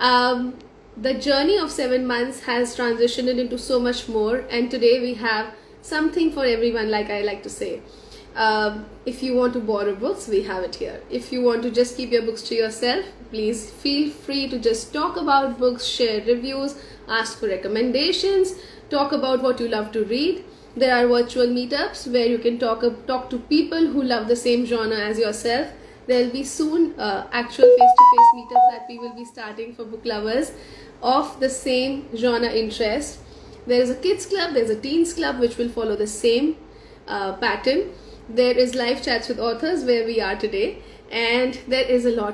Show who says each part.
Speaker 1: Um, the journey of seven months has transitioned into so much more, and today we have something for everyone, like I like to say. Um, if you want to borrow books, we have it here. If you want to just keep your books to yourself, please feel free to just talk about books, share reviews, ask for recommendations, talk about what you love to read. There are virtual meetups where you can talk talk to people who love the same genre as yourself. There will be soon uh, actual face-to-face meetups that we will be starting for book lovers of the same genre interest. There is a kids club, there's a teens club which will follow the same uh, pattern. There is live chats with authors where we are today, and there is a lot